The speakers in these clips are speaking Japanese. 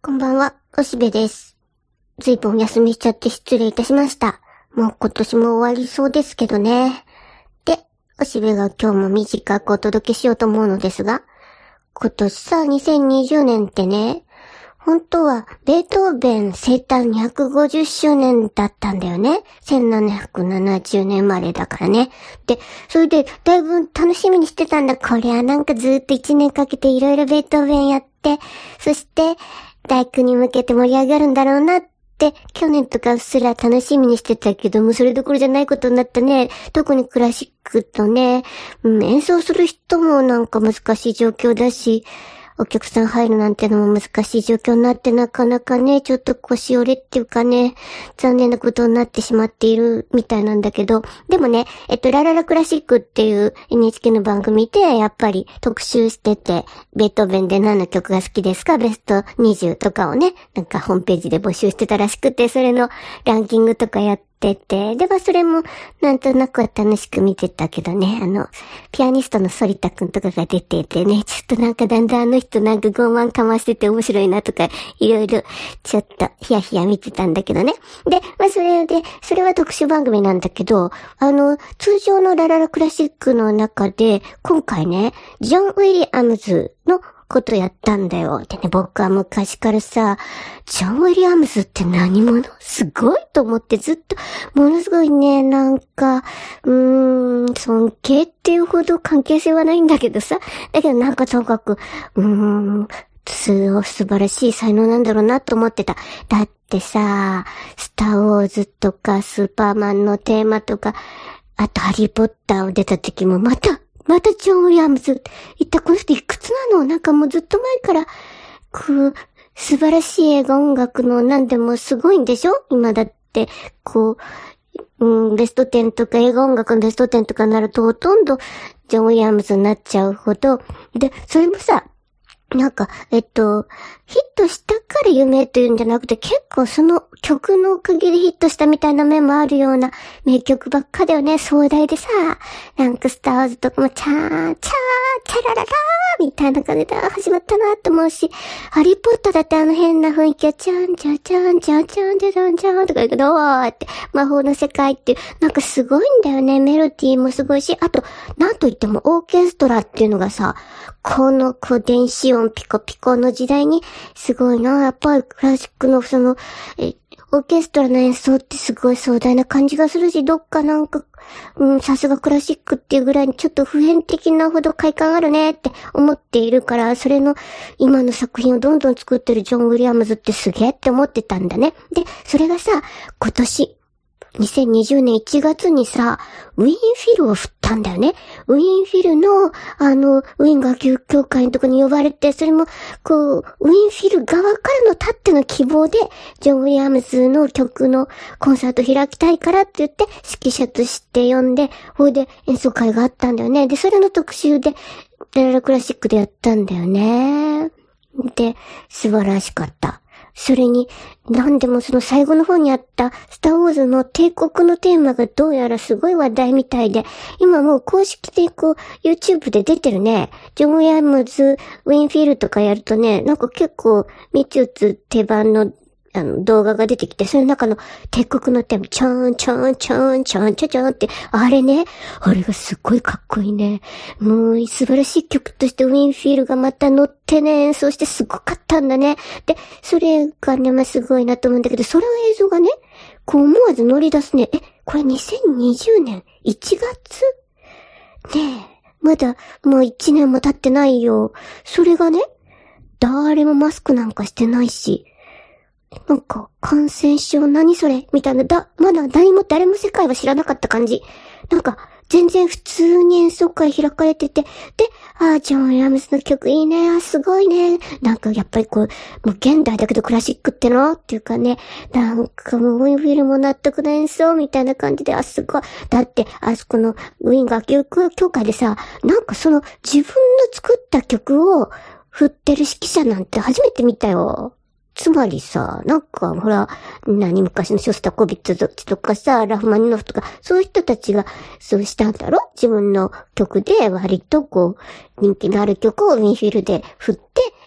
こんばんは、おしべです。ずいぶんお休みしちゃって失礼いたしました。もう今年も終わりそうですけどね。で、おしべが今日も短くお届けしようと思うのですが、今年さ、2020年ってね、本当は、ベートーベン生誕250周年だったんだよね。1770年生まれだからね。で、それで、だいぶ楽しみにしてたんだ。こりゃなんかずっと1年かけていろいろベートーベンやって、そして、大工に向けて盛り上がるんだろうなって、去年とかすら楽しみにしてたけども、それどころじゃないことになったね。特にクラシックとね、うん、演奏する人もなんか難しい状況だし、お客さん入るなんてのも難しい状況になってなかなかね、ちょっと腰折れっていうかね、残念なことになってしまっているみたいなんだけど、でもね、えっと、ラララクラシックっていう NHK の番組で、やっぱり特集してて、ベートーベンで何の曲が好きですかベスト20とかをね、なんかホームページで募集してたらしくて、それのランキングとかやってて、でもそれもなんとなくは楽しく見てたけどね、あの、ピアニストの反田くんとかが出ててね、ちょっとなんかだんだんあの人なんか傲慢かましてて面白いなとか、いろいろちょっとヒヤヒヤ見てたんだけどね。で、まあそれで、それは特集番組なんだけど、あの、通常のラララクラシックの中で、今回ね、ジョン・ウィリアムズのことやったんだよ。でね、僕は昔からさ、ジョン・ウィリアムズって何者？すごいと思ってずっと、ものすごいね、なんか、うーん、尊敬っていうほど関係性はないんだけどさ。だけどなんかとにかく、うーん、す、素晴らしい才能なんだろうなと思ってた。だってさ、スターウォーズとかスーパーマンのテーマとか、あとハリーポッターを出た時もまた、またジョン・ウィリアムズ。一体この人いくつなの？なんかもうずっと前から、こう、素晴らしい映画音楽の何でもすごいんでしょ？今だって、こう、うん、ベスト10とか映画音楽のベスト10とかになるとほとんどジョン・ウィリアムズになっちゃうほど。で、それもさ、なんか、えっと、ヒットしたから有名というんじゃなくて、結構その曲のおかげでヒットしたみたいな面もあるような名曲ばっかだよね、壮大でさ。なんかスターズとかも、チャー、チャー、チャラララーみたいな感じで始まったなと思うし、ハリーポッターだってあの変な雰囲気は、チャンチャチャンチャチャンチャチャンチャンとか言うけど、おーって、魔法の世界っていう、なんかすごいんだよね。メロディーもすごいし、あと、なんといってもオーケストラっていうのがさ、この、こう、電音ピコピコの時代に、すごいな。やっぱりクラシックのその、え、オーケストラの演奏ってすごい壮大な感じがするし、どっかなんか、うん、さすがクラシックっていうぐらいにちょっと普遍的なほど快感あるねって思っているから、それの今の作品をどんどん作ってるジョン・ウィリアムズってすげえって思ってたんだね。で、それがさ、今年、2020年1月にさ、ウィーンフィルを振ったんだよね。ウィーンフィルの、あの、ウィーン楽曲協会のとこに呼ばれて、それも、こう、ウィーンフィル側からのたっての希望で、ジョン・ウィリアムズの曲のコンサート開きたいからって言って、指揮者として呼んで、ほいで演奏会があったんだよね。で、それの特集で、ララクラシックでやったんだよね。で、素晴らしかった。それに、なんでもその最後の方にあった、スターウォーズの帝国のテーマがどうやらすごい話題みたいで、今もう公式でこう、YouTube で出てるね。ジョン・ウィアムズ、ウィンフィールとかやるとね、なんか結構、三つ打つ手番の、あの、動画が出てきて、その中の帝国のテーマ、チャーン、チャーン、チャーン、チャーン、チャチャーンって、あれね、あれがすっごいかっこいいね。もう、素晴らしい曲としてウィンフィールがまた乗ってね、演奏してすごかったんだね。で、それがね、まあ、すごいなと思うんだけど、それの映像がね、こう思わず乗り出すね。え、これ2020年1月ねえ、まだもう1年も経ってないよ。それがね、誰もマスクなんかしてないし、なんか、感染症何それみたいな、だ、まだ何も誰も世界は知らなかった感じ。なんか、全然普通に演奏会開かれてて、で、ああ、ジョン・ウィリアムズの曲いいね、あすごいね。なんかやっぱりこう、もう現代だけどクラシックっての？っていうかね、なんかもうウィンフィルも納得の演奏みたいな感じで、あ、すごい。だって、あそこのウィン楽曲協会でさ、なんかその自分の作った曲を振ってる指揮者なんて初めて見たよ。つまりさ、なんか、ほら、何昔のショスタコビッツとかさ、ラフマニノフとか、そういう人たちが、そうしたんだろ？自分の曲で割とこう、人気のある曲をウィンフィルで振って、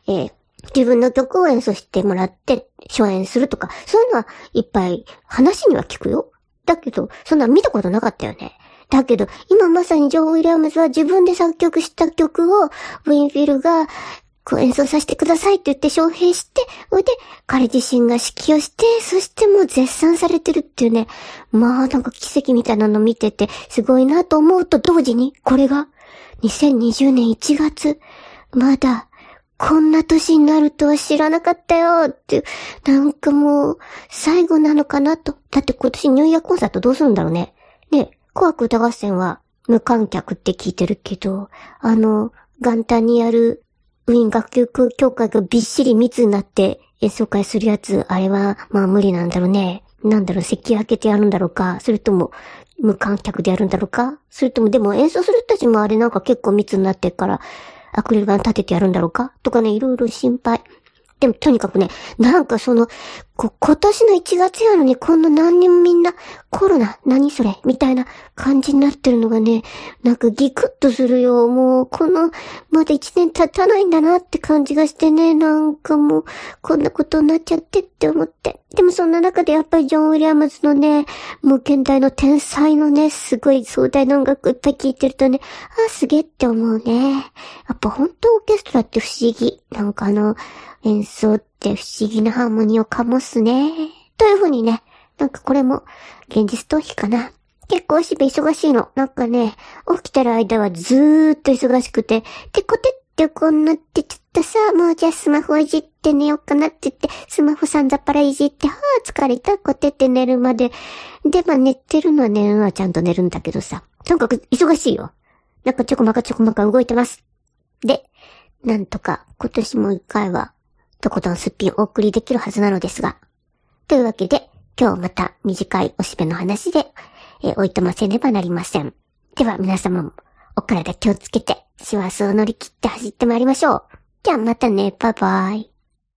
えー自分の曲を演奏してもらって、初演するとか、そういうのはいっぱい話には聞くよ。だけど、そんな見たことなかったよね。だけど、今まさにジョー・ウィリアムズは自分で作曲した曲を、ウィンフィルが、こう演奏させてくださいって言って招聘して、それで、彼自身が指揮をして、そしてもう絶賛されてるっていうね。まあ、なんか奇跡みたいなの見てて、すごいなと思うと同時に、これが、2020年1月、まだ、こんな年になるとは知らなかったよって、なんかもう、最後なのかなと。だって今年ニューイヤーコンサートどうするんだろうね。ね、紅白歌合戦は無観客って聞いてるけど、あの、元旦にやるウィーン楽曲協会がびっしり密になって演奏会するやつ、あれは、まあ無理なんだろうね。なんだろう、席開けてやるんだろうか、それとも、無観客でやるんだろうかそれとも、でも演奏する人たちもあれなんか結構密になってから、アクリル板立ててやるんだろうかとかね、いろいろ心配。でも、とにかくね、なんかその、こ今年の1月やのにこんな何人もみんな、コロナ、何それみたいな感じになってるのがね、なんかギクッとするよ。もう、この、まだ1年経たないんだなって感じがしてね、なんかもう、こんなことになっちゃってって思って。でもそんな中でやっぱりジョン・ウィリアムズのね、もう現代の天才のね、すごい壮大な音楽いっぱい聴いてるとね、ああ、すげえって思うね。やっぱ本当オーケストラって不思議。なんかあの、演奏って不思議なハーモニーを醸すね。というふうにね、なんかこれも現実逃避かな。結構おしべ忙しいの。なんかね、起きてる間はずーっと忙しくて、で、こてってこうなってちょっとさ、もうじゃあスマホいじって寝ようかなって言って、スマホさんざっぱらいじって、はあ、疲れた、こてって寝るまで。で、まあ寝てるのは寝るのはちゃんと寝るんだけどさ。とにかく忙しいよ。なんかちょこまかちょこまか動いてます。で、なんとか今年も一回は、とことんすっぴんお送りできるはずなのですが。というわけで、今日また短いおしべの話で、えー、おいとませねばなりません。では皆様も、お体気をつけて、師走を乗り切って走ってまいりましょう。じゃあまたね、バイバイ。